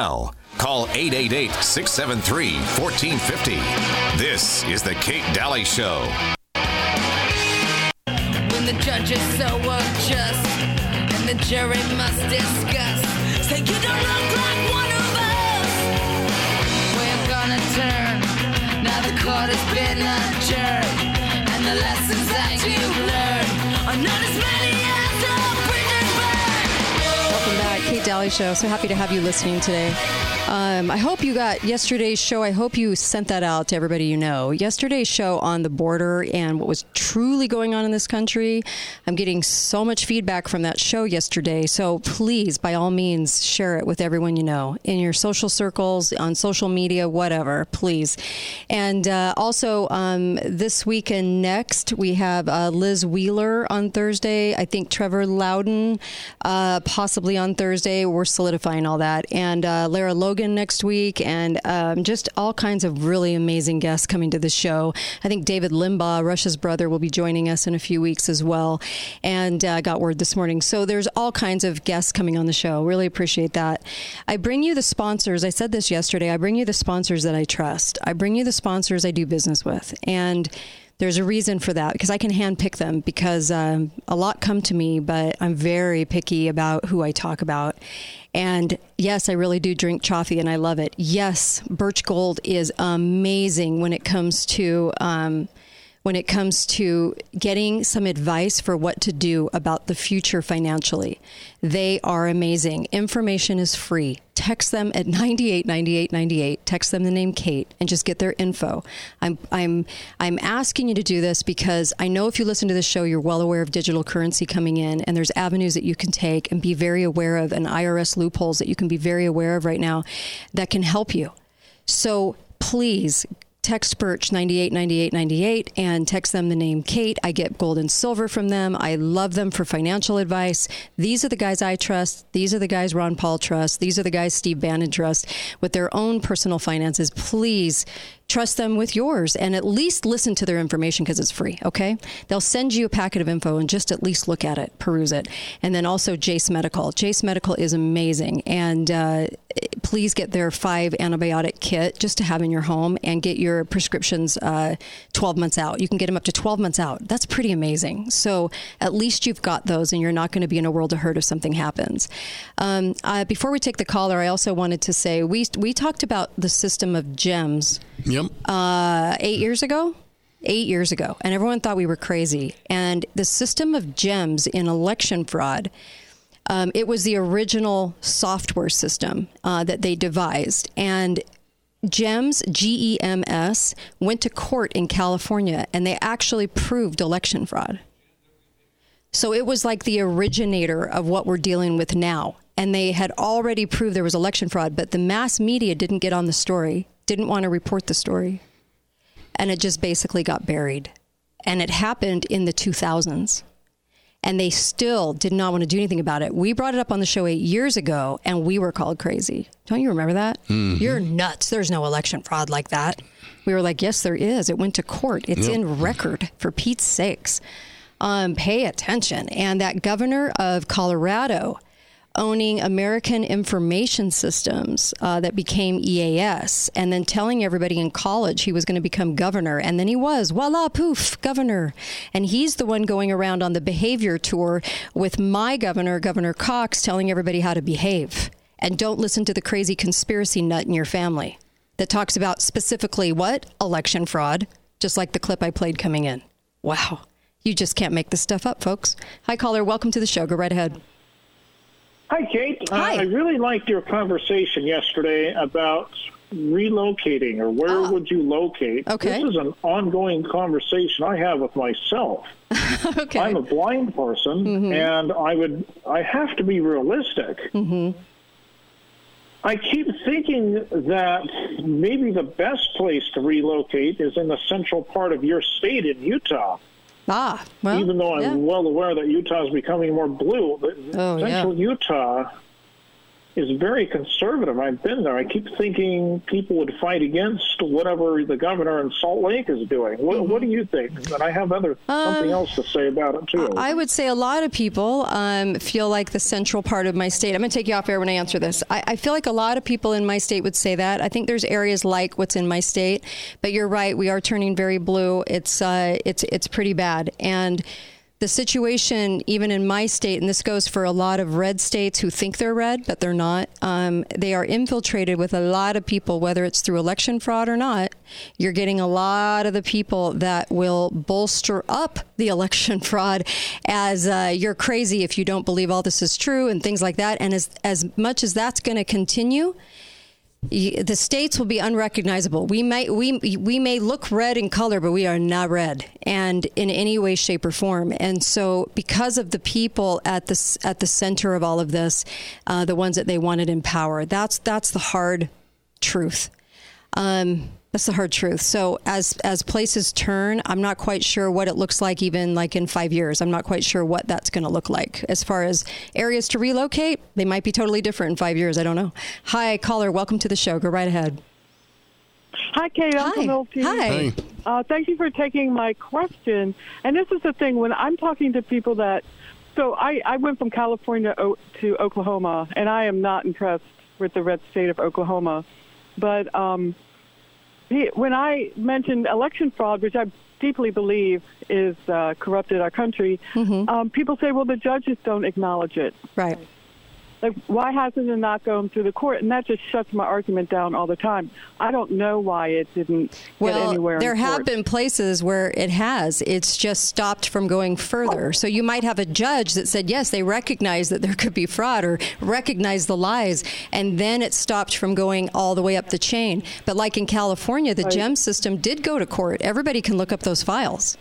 Now, call 888 673 1450. This is The Kate Dalley Show. When the judge is so unjust and the jury must discuss, say you don't look like one of us. We're gonna turn. Now the court has been adjourned, and the lessons that you've learned are not as many as the Dalley Show. So happy to have you listening today. Um, I hope you got yesterday's show. I hope you sent that out to everybody you know. Yesterday's show on the border and what was truly going on in this country. I'm getting so much feedback from that show yesterday. So please, by all means, share it with everyone you know in your social circles, on social media, whatever, please. And uh, also, um, this week and next, we have uh, Liz Wheeler on Thursday. I think Trevor Loudon uh, possibly on Thursday. We're solidifying all that. And uh, Lara Logan next week, and um, just all kinds of really amazing guests coming to the show. I think David Limbaugh, Rush's brother, will be joining us in a few weeks as well. And I uh, got word this morning. So there's all kinds of guests coming on the show. Really appreciate that. I bring you the sponsors. I said this yesterday. I bring you the sponsors that I trust. I bring you the sponsors I do business with. And there's a reason for that because I can handpick them because um, a lot come to me, but I'm very picky about who I talk about. And yes, I really do drink coffee and I love it. Yes, Birch Gold is amazing when it comes to. Um, when it comes to getting some advice for what to do about the future financially. They are amazing. Information is free. Text them at 989898. Text them the name Kate and just get their info. I'm I'm I'm asking you to do this because I know if you listen to this show you're well aware of digital currency coming in and there's avenues that you can take and be very aware of and IRS loopholes that you can be very aware of right now that can help you. So please text Birch 989898 and text them the name Kate. I get gold and silver from them. I love them for financial advice. These are the guys I trust. These are the guys Ron Paul trusts. These are the guys Steve Bannon trusts with their own personal finances. Please trust them with yours and at least listen to their information because it's free. Okay. They'll send you a packet of info and just at least look at it, peruse it. And then also Jase Medical. Jase Medical is amazing. And uh, please get their five antibiotic kit just to have in your home and get your prescriptions uh, 12 months out. You can get them up to 12 months out. That's pretty amazing. So at least you've got those and you're not going to be in a world of hurt if something happens. Um, uh, before we take the caller, I also wanted to say we, we talked about the system of gems Yep. uh, eight years ago. Eight years ago, and everyone thought we were crazy. And the system of gems in election fraud, um, it was the original software system uh, that they devised. And GEMS, G E M S, went to court in California and they actually proved election fraud. So it was like the originator of what we're dealing with now. And they had already proved there was election fraud, but the mass media didn't get on the story, didn't want to report the story. And it just basically got buried. And it happened in the 2000s. And they still did not want to do anything about it. We brought it up on the show eight years ago, and we were called crazy. Don't you remember that? You're nuts. There's no election fraud like that. We were like, yes, there is. It went to court. It's in record, for Pete's sakes. Um, pay attention. And that governor of Colorado owning American Information Systems uh, that became EAS, and then telling everybody in college he was going to become governor. And then he was, voila, poof, governor. And he's the one going around on the behavior tour with my governor, Governor Cox, telling everybody how to behave. And don't listen to the crazy conspiracy nut in your family that talks about specifically what? Election fraud, just like the clip I played coming in. Wow. You just can't make this stuff up, folks. Hi, caller. Welcome to the show. Go right ahead. Hi, Kate. Hi. Uh, I really liked your conversation yesterday about relocating or where Ah. would you locate. Okay. This is an ongoing conversation I have with myself. Okay. I'm a blind person, and I would I have to be realistic. Hmm. I keep thinking that maybe the best place to relocate is in the central part of your state in Utah. Ah, well, Even though I'm yeah. well aware that Utah is becoming more blue, but Oh, yeah. central Utah is very conservative. I've been there. I keep thinking people would fight against whatever the governor in Salt Lake is doing. What, what do you think? And I have other something else to say about it too. I would say a lot of people um, feel like the central part of my state. I'm going to take you off air when I answer this. I, I feel like a lot of people in my state would say that. I think there's areas like what's in my state, but you're right. We are turning very blue. It's uh, it's it's pretty bad and the situation, even in my state, and this goes for a lot of red states who think they're red, but they're not, um, they are infiltrated with a lot of people, whether it's through election fraud or not. You're getting a lot of the people that will bolster up the election fraud as uh, you're crazy if you don't believe all this is true and things like that. And as, as much as that's going to continue, the states will be unrecognizable. We may we we may look red in color, but we are not red, and in any way, shape, or form. And so, because of the people at the at the center of all of this, uh, the ones that they wanted in power, that's that's the hard truth. Um, that's the hard truth. So as as places turn, I'm not quite sure what it looks like even like in 5 years. I'm not quite sure what that's going to look like. As far as areas to relocate, they might be totally different in 5 years, I don't know. Hi caller, welcome to the show. Go right ahead. Hi, Kate. I'm Hi. Milty. Hi. Uh, thank you for taking my question. And this is the thing when I'm talking to people that, so I, I went from California to Oklahoma, and I am not impressed with the red state of Oklahoma. But um, he, when I mentioned election fraud, which I deeply believe is uh, corrupted our country, um, people say, well, the judges don't acknowledge it. Right. Like, why hasn't it not gone through the court? And that just shuts my argument down all the time. I don't know why it didn't get Well, anywhere. there have court. been places where it has. It's just stopped from going further. So you might have a judge that said, yes, they recognize that there could be fraud or recognize the lies, and then it stopped from going all the way up the chain. But like in California, the GEM system did go to court. Everybody can look up those files.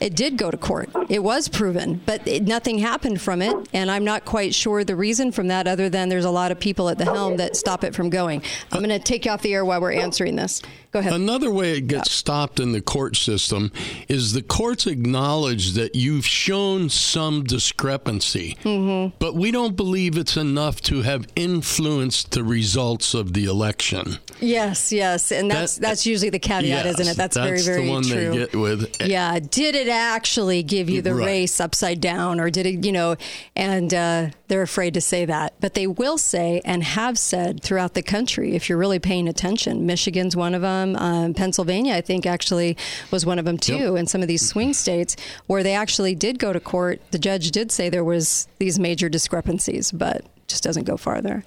It did go to court. It was proven, but it, nothing happened from it. And I'm not quite sure the reason from that, other than there's a lot of people at the helm that stop it from going. I'm going to take you off the air while we're answering this. Go ahead. Another way it gets stopped in the court system is the courts acknowledge that you've shown some discrepancy, Mm-hmm. but we don't believe it's enough to have influenced the results of the election. Yes, yes, and that's That- that's usually the caveat, Yes, isn't it? That's, very that's very the one true. they get with. yeah, did it actually give you the Right. race upside down, or did it? You know, and uh, they're afraid to say that, but they will say and have said throughout the country if you're really paying attention. Michigan's one of them. Um, Pennsylvania, I think, actually was one of them too. In some of these swing states where they actually did go to court, the judge did say there was these major discrepancies, but just doesn't go farther.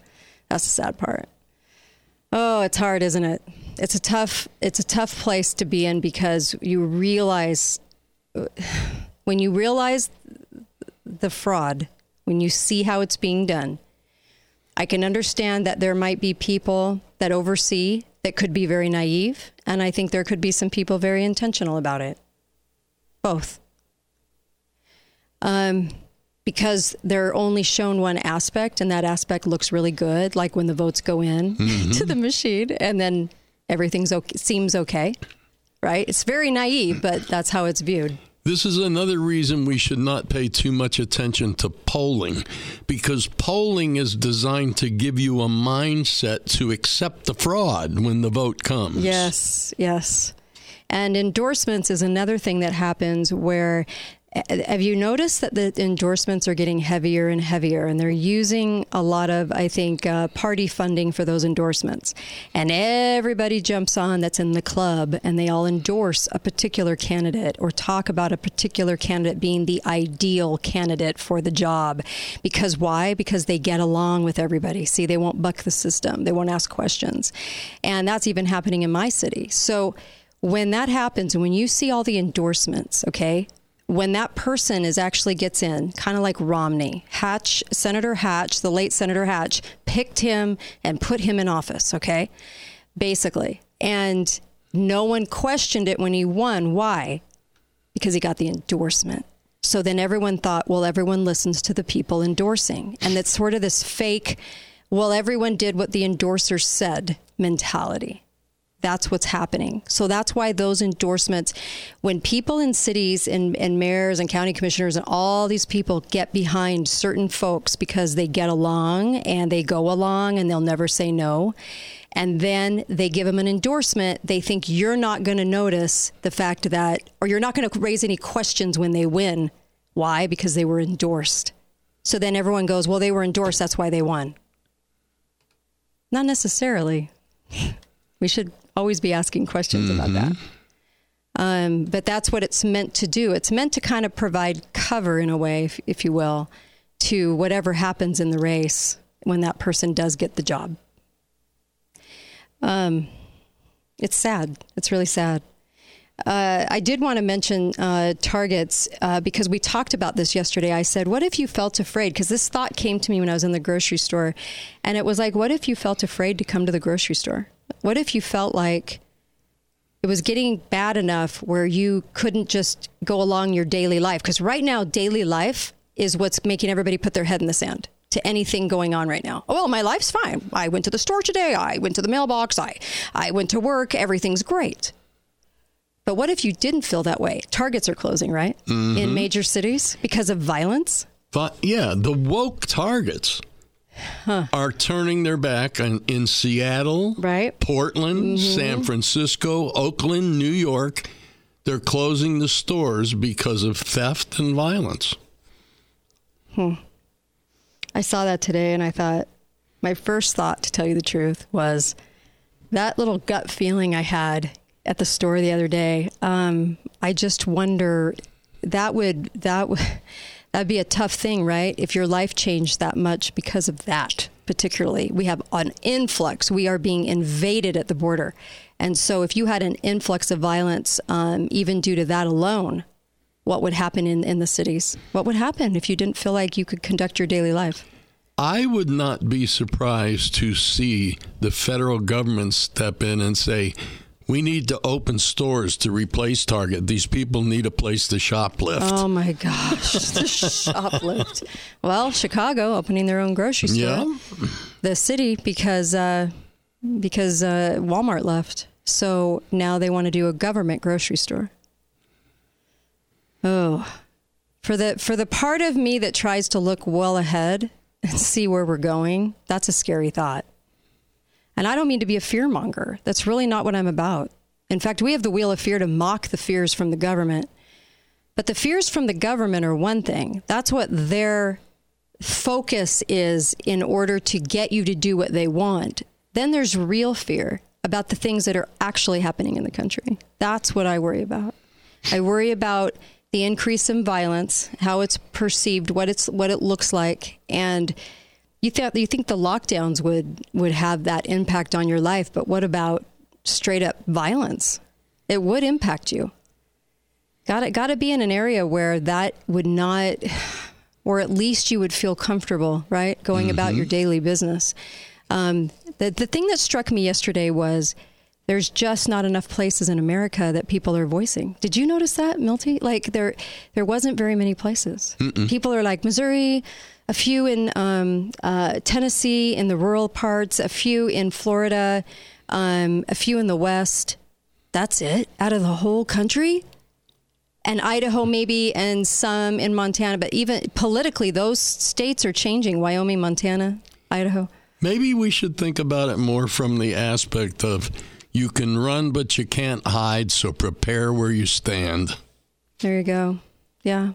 That's the sad part. Oh, it's hard, isn't it? It's a tough it's a tough place to be in because you realize when you realize the fraud, when you see how it's being done. I can understand that there might be people that oversee that could be very naive, and I think there could be some people very intentional about it. Both. Um, because they're only shown one aspect, and that aspect looks really good, like when the votes go in to the machine, and then everything's okay, seems okay, right? It's very naive, but that's how it's viewed. This is another reason we should not pay too much attention to polling because polling is designed to give you a mindset to accept the fraud when the vote comes. Yes, yes. And endorsements is another thing that happens where have you noticed that the endorsements are getting heavier and heavier? And they're using a lot of i think uh, party funding for those endorsements. And everybody jumps on that's in the club and they all endorse a particular candidate or talk about a particular candidate being the ideal candidate for the job. Because why? Because they get along with everybody. See they won't buck the system. They won't ask questions. And that's even happening in my city. So when that happens when you see all the endorsements okay when that person is actually gets in, kind of like Romney, Hatch, Senator Hatch, the late Senator Hatch, picked him and put him in office, okay? Basically. And no one questioned it when he won. Why? Because he got the endorsement. So then everyone thought, well, everyone listens to the people endorsing. And that's sort of this fake, well, everyone did what the endorser said mentality. That's what's happening. So that's why those endorsements, when people in cities and, and mayors and county commissioners and all these people get behind certain folks because they get along and they go along and they'll never say no, and then they give them an endorsement, they think you're not going to notice the fact that, or you're not going to raise any questions when they win. Why? Because they were endorsed. So then everyone goes, well, they were endorsed, that's why they won. Not necessarily. We should always be asking questions about that. Um, but that's what it's meant to do. It's meant to kind of provide cover, in a way, if, if you will, to whatever happens in the race when that person does get the job. Um, it's sad. It's really sad. Uh, I did want to mention uh, targets uh, because we talked about this yesterday. I said, What if you felt afraid? Because this thought came to me when I was in the grocery store. And it was like, What if you felt afraid to come to the grocery store? What if you felt like it was getting bad enough where you couldn't just go along your daily life? Because right now, daily life is what's making everybody put their head in the sand to anything going on right now. Oh, well, my life's fine. I went to the store today. I went to the mailbox. I, I went to work. Everything's great. But what if you didn't feel that way? Targets are closing, right? In mm-hmm. major cities because of violence. But yeah, the woke targets are turning their back on in Seattle, Right. Portland, San Francisco, Oakland, New York. They're closing the stores because of theft and violence. Hmm. I saw that today and I thought, my first thought, to tell you the truth, was that little gut feeling I had at the store the other day. Um, I just wonder that would that would that'd be a tough thing, right? If your life changed that much because of that, particularly, we have an influx. We are being invaded at the border, and so if you had an influx of violence, um, even due to that alone, what would happen in in the cities? What would happen if you didn't feel like you could conduct your daily life? I would not be surprised to see the federal government step in and say, we need to open stores to replace Target. These people need a place to shoplift. Oh my gosh, the shoplift. Well, Chicago opening their own grocery store. yeah. The city because uh, because uh, Walmart left, so now they want to do a government grocery store. Oh, for the for the part of me that tries to look well ahead and see where we're going, that's a scary thought. And I don't mean to be a fear monger. That's really not what I'm about. In fact, we have the wheel of fear to mock the fears from the government. But the fears from the government are one thing. That's what their focus is in order to get you to do what they want. Then there's real fear about the things that are actually happening in the country. That's what I worry about. I worry about the increase in violence, how it's perceived, what it's what it looks like, and you think you think the lockdowns would would have that impact on your life, but what about straight up violence? It would impact you. Got to got to be in an area where that would not, or at least you would feel comfortable, right, going about your daily business. Um, the the thing that struck me yesterday was there's just not enough places in America that people are voicing. Did you notice that, Milty? Like there there wasn't very many places. People are like Missouri, a few in um, uh, Tennessee in the rural parts, a few in Florida, um, a few in the West. That's it out of the whole country and Idaho maybe, and some in Montana. But even politically, those states are changing. Wyoming, Montana, Idaho. Maybe we should think about it more from the aspect of you can run, but you can't hide, so prepare where you stand. There you go. Yeah,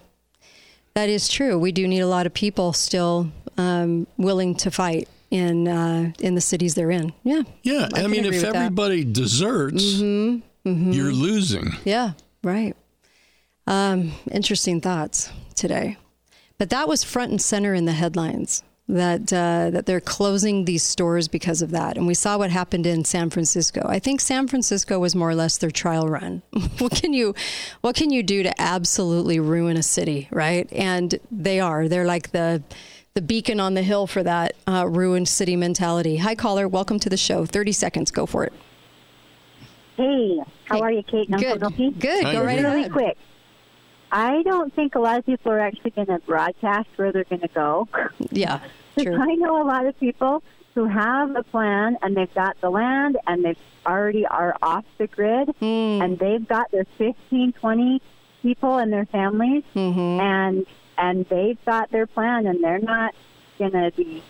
that is true. We do need a lot of people still um, willing to fight in uh, in the cities they're in. Yeah. Yeah, I, can mean, if with that. everybody deserts, you're losing. Yeah, right. Um, interesting thoughts today, but that was front and center in the headlines that uh, that they're closing these stores because of that, and we saw what happened in San Francisco. I think San Francisco was more or less their trial run. what can you what can you do to absolutely ruin a city, right? And they are. They're like the the beacon on the hill for that uh, ruined city mentality. Hi, caller. Welcome to the show. Thirty seconds. Go for it. Hey, how Hey, are you, Kate and Good. Good. Go right Dopey. Really ahead. quick. I don't think a lot of people are actually going to broadcast where they're going to go. Yeah. I know a lot of people who have a plan and they've got the land and they already are off the grid and they've got their 15, 20 people and their families and and they've got their plan and they're not going to be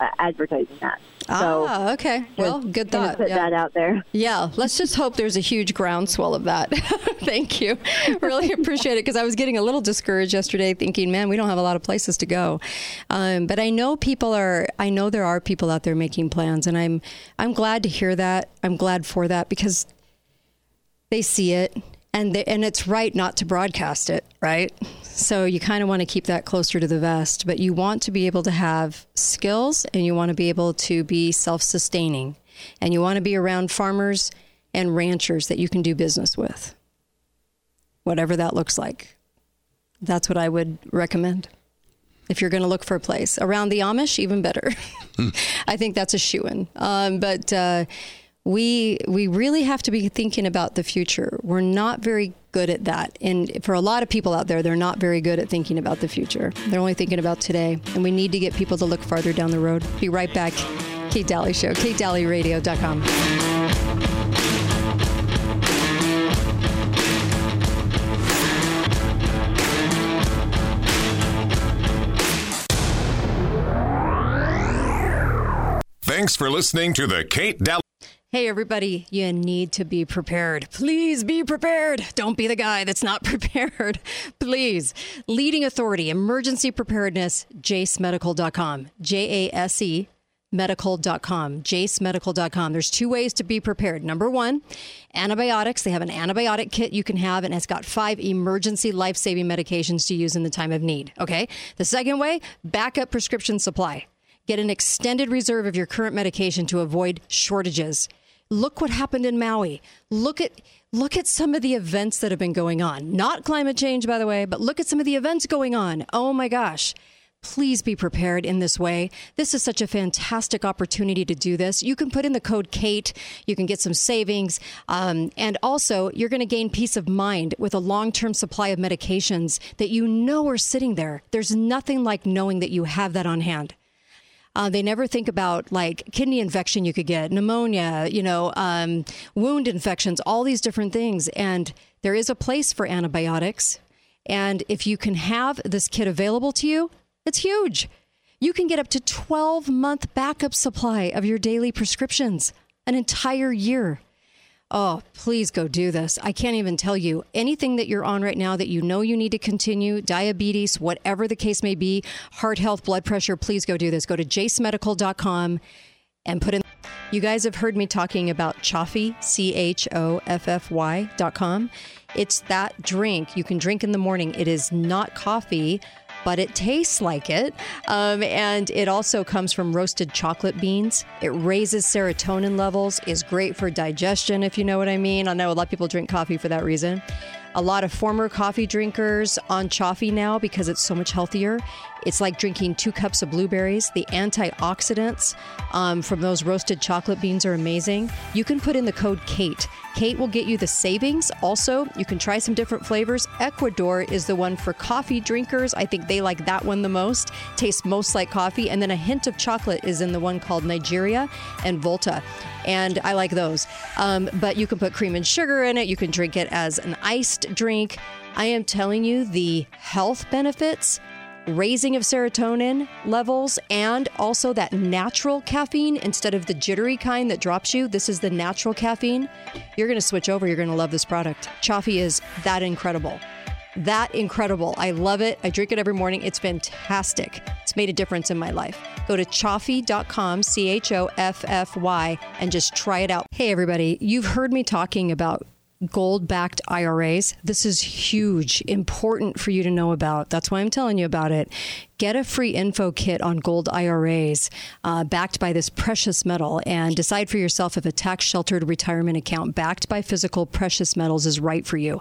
uh, advertising that. So ah, okay. Well, good thought. put Yeah. that out there. Yeah, let's just hope there's a huge groundswell of that. Thank you. Really appreciate it because I was getting a little discouraged yesterday thinking, man, we don't have a lot of places to go. Um, but I know people are, I know there are people out there making plans and I'm, I'm glad to hear that. I'm glad for that because they see it and they, and it's right not to broadcast it, right? So you kind of want to keep that closer to the vest, but you want to be able to have skills and you want to be able to be self-sustaining and you want to be around farmers and ranchers that you can do business with. Whatever that looks like. That's what I would recommend. If you're going to look for a place around the Amish, even better. I think that's a shoe in. Um, but uh, we we really have to be thinking about the future. We're not very good at that, and for a lot of people out there, they're not very good at thinking about the future. They're only thinking about today, and we need to get people to look farther down the road. Be right back. Kate Dalley Show, KateDalleyRadio.com. Thanks for listening to the Kate Dalley. Hey, everybody, you need to be prepared. Please be prepared. Don't be the guy that's not prepared. Please. Leading authority, emergency preparedness, jasemedical.com. J A S E medical.com, jasemedical.com. There's two ways to be prepared. Number one, antibiotics. They have an antibiotic kit you can have, and it's got five emergency life saving medications to use in the time of need. Okay. The second way, backup prescription supply. Get an extended reserve of your current medication to avoid shortages. Look what happened in Maui. Look at look at some of the events that have been going on. Not climate change by the way, but look at some of the events going on. Oh my gosh. Please be prepared in this way. This is such a fantastic opportunity to do this. You can put in the code KATE. You can get some savings. Um, and also, you're going to gain peace of mind with a long term supply of medications that you know are sitting there. There's nothing like knowing that you have that on hand. Uh, they never think about like kidney infection you could get, pneumonia, you know, um, wound infections, all these different things. And there is a place for antibiotics. And if you can have this kit available to you, it's huge. You can get up to 12 month backup supply of your daily prescriptions, an entire year. Oh, please go do this. I can't even tell you anything that you're on right now that you know you need to continue, diabetes, whatever the case may be, heart health, blood pressure, please go do this. Go to jasemedical.com and put in. You guys have heard me talking about Choffy, C H O F F Y dot com. It's that drink you can drink in the morning. It is not coffee, but it tastes like it. Um, and it also comes from roasted chocolate beans. It raises serotonin levels, is great for digestion, if you know what I mean. I know a lot of people drink coffee for that reason. A lot of former coffee drinkers on Choffy now because it's so much healthier. It's like drinking two cups of blueberries. The antioxidants um, from those roasted chocolate beans are amazing. You can put in the code KATE. Kate will get you the savings. Also, you can try some different flavors. Ecuador is the one for coffee drinkers. I think they like that one the most. Tastes most like coffee. And then a hint of chocolate is in the one called Nigeria and Volta. And I like those. Um, but you can put cream and sugar in it. You can drink it as an iced drink. I am telling you the health benefits raising of serotonin levels and also that natural caffeine instead of the jittery kind that drops you. This is the natural caffeine. You're going to switch over. You're going to love this product. Choffy is that incredible. That incredible. I love it. I drink it every morning. It's fantastic. It's made a difference in my life. Go to choffy.com, C H O F F Y, and just try it out. Hey, everybody. You've heard me talking about gold backed IRAs. This is huge, important for you to know about. That's why I'm telling you about it. Get a free info kit on gold IRAs uh, backed by this precious metal and decide for yourself if a tax sheltered retirement account backed by physical precious metals is right for you.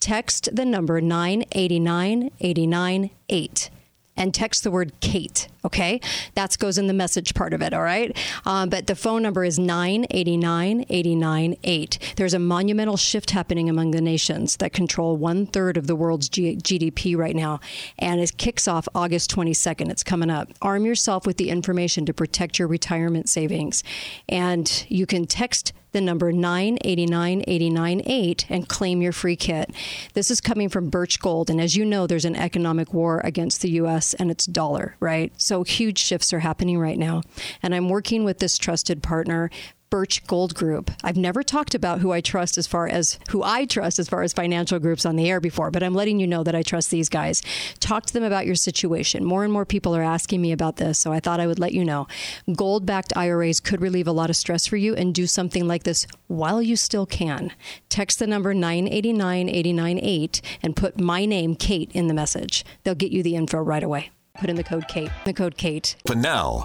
Text the number 989898. And text the word Kate. Okay, that goes in the message part of it. All right, um, but the phone number is nine eighty nine eighty nine eight. There's a monumental shift happening among the nations that control one third of the world's G- GDP right now, and it kicks off August twenty second. It's coming up. Arm yourself with the information to protect your retirement savings, and you can text the number 989-898 and claim your free kit. This is coming from Birch Gold and as you know there's an economic war against the US and its dollar, right? So huge shifts are happening right now. And I'm working with this trusted partner Birch Gold Group. I've never talked about who I trust as far as who I trust as far as financial groups on the air before, but I'm letting you know that I trust these guys. Talk to them about your situation. More and more people are asking me about this, so I thought I would let you know. Gold backed IRAs could relieve a lot of stress for you and do something like this while you still can. Text the number 989 898 and put my name, Kate, in the message. They'll get you the info right away. Put in the code Kate. The code Kate. But now,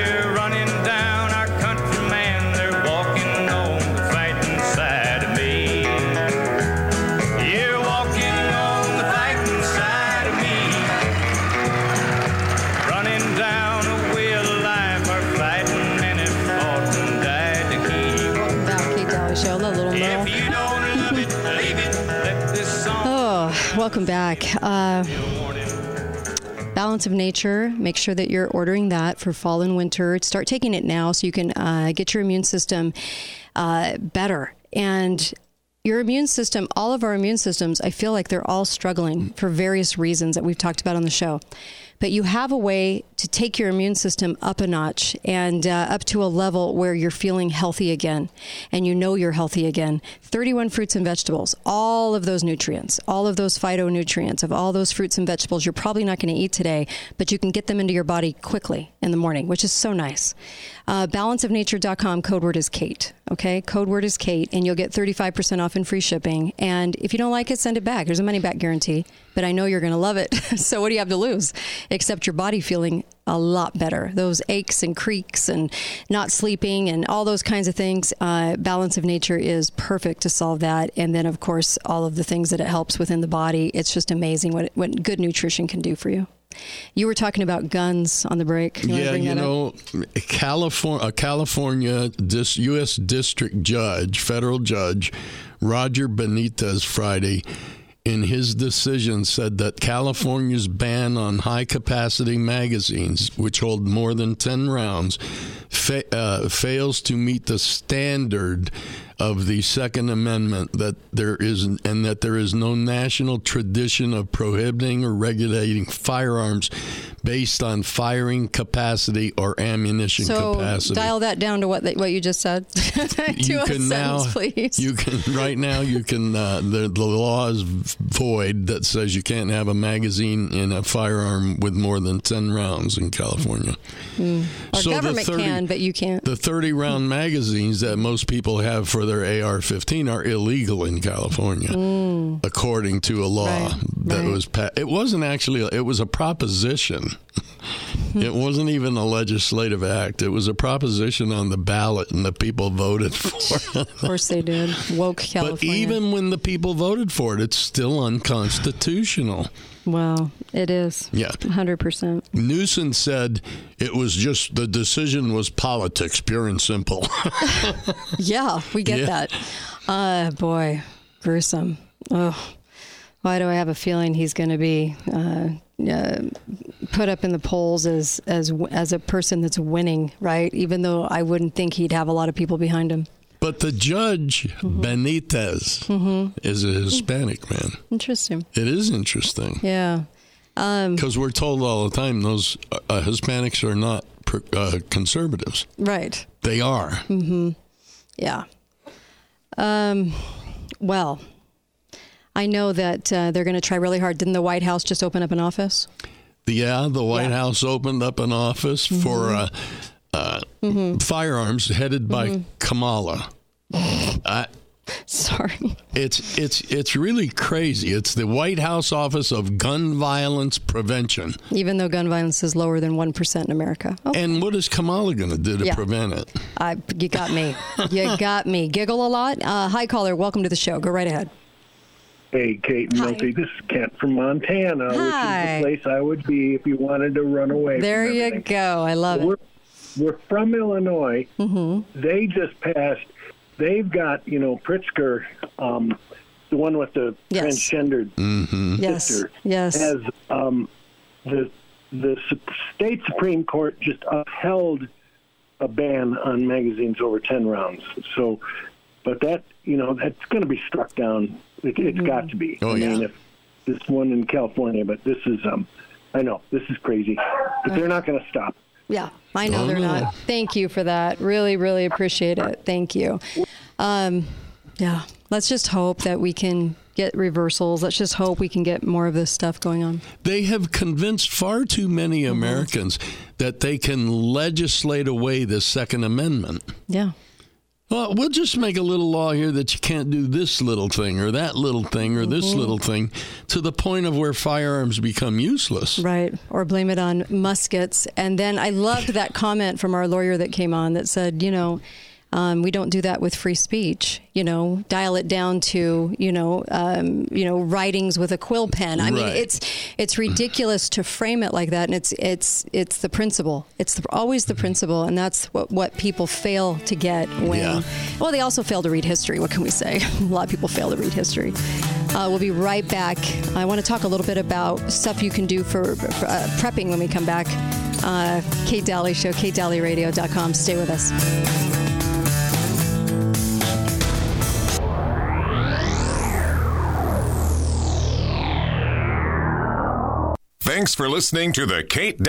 Back. Uh, Balance of Nature. Make sure that you're ordering that for fall and winter. Start taking it now so you can uh, get your immune system uh, better. And your immune system, all of our immune systems, I feel like they're all struggling for various reasons that we've talked about on the show. But you have a way to take your immune system up a notch and uh, up to a level where you're feeling healthy again and you know you're healthy again. 31 fruits and vegetables, all of those nutrients, all of those phytonutrients of all those fruits and vegetables you're probably not going to eat today, but you can get them into your body quickly in the morning, which is so nice. Uh, balanceofnature.com, code word is Kate. Okay, code word is Kate, and you'll get 35% off and free shipping. And if you don't like it, send it back. There's a money back guarantee, but I know you're going to love it. so, what do you have to lose? Except your body feeling a lot better. Those aches and creaks and not sleeping and all those kinds of things. Uh, Balance of Nature is perfect to solve that. And then, of course, all of the things that it helps within the body. It's just amazing what, what good nutrition can do for you. You were talking about guns on the break. You yeah, you up? know, California, a California dis, U.S. District Judge, federal judge, Roger Benitez, Friday, in his decision, said that California's ban on high capacity magazines, which hold more than 10 rounds, fa- uh, fails to meet the standard of the Second Amendment that there is and that there is no national tradition of prohibiting or regulating firearms based on firing capacity or ammunition So capacity. dial that down to what the, what you just said. you can now sentence, please. you can right now you can uh, the the law is void that says you can't have a magazine in a firearm with more than 10 rounds in California. Our so the government 30 can, but you can't. The 30 round magazines that most people have for their AR 15 are illegal in California, according to a law Mm. Right, that right. was passed. It wasn't actually, it was a proposition. it wasn't even a legislative act. It was a proposition on the ballot, and the people voted for it. Of course they did. Woke California. But even when the people voted for it, it's still unconstitutional. well, it is. Yeah. 100%. Newsom said it was just the decision was politics, pure and simple. Yeah, we get Yeah. that. Uh, boy, gruesome. Oh, why do I have a feeling he's going to be uh, uh, put up in the polls as as as a person that's winning, right? Even though I wouldn't think he'd have a lot of people behind him. But the judge, Mm-hmm. Benitez, is a Hispanic man. Interesting. It is interesting Yeah. Um, because we're told all the time those uh, uh, Hispanics are not uh, conservatives. right. They are. Yeah. Um, well, I know that uh, they're going to try really hard. Didn't the White House just open up an office? Yeah, the White Yeah. House opened up an office for uh, uh, firearms headed by Kamala. I, Sorry. It's it's it's really crazy. It's the White House Office of Gun Violence Prevention. Even though gun violence is lower than 1% in America. Oh, And what is Kamala going to do to Yeah. prevent it? I, you got me. You got me. Giggle a lot. Uh, hi, caller. Welcome to the show. Go right ahead. Hey, Kate and Hi. Milty, this is Kent from Montana, Hi. which is the place I would be if you wanted to run away. There from you go. I love We're, it. we're from Illinois. Mm-hmm. They just passed. They've got you know Pritzker, um, the one with the Yes. transgendered Yes. sister, Yes. has um, the the state supreme court just upheld a ban on magazines over ten rounds. So, but that you know that's going to be struck down. It, it's Mm-hmm. got to be. Oh, I mean, yeah. if this one in California, but this is um, I know this is crazy, but they're not going to stop. Yeah, I know Oh, they're no. not. Thank you for that. Really, really appreciate it. Thank you. Um, yeah, let's just hope that we can get reversals. Let's just hope we can get more of this stuff going on. They have convinced far too many Mm-hmm. Americans that they can legislate away the Second Amendment. Yeah. Well, we'll just make a little law here that you can't do this little thing or that little thing or Mm-hmm. this little thing to the point of where firearms become useless. Right. Or blame it on muskets. And then I loved that comment from our lawyer that came on that said, you know, um, we don't do that with free speech. You know, dial it down to you know, um, you know, writings with a quill pen. I mean, it's it's ridiculous to frame it like that, and it's it's it's the principle. It's the, always the principle, and that's what what people fail to get when. Yeah. Well, they also fail to read history. What can we say? a lot of people fail to read history. Uh, we'll be right back. I want to talk a little bit about stuff you can do for, for uh, prepping when we come back. Uh, Kate Dalley Show, katedalleyradio.com. Stay with us. Thanks for listening to the Kate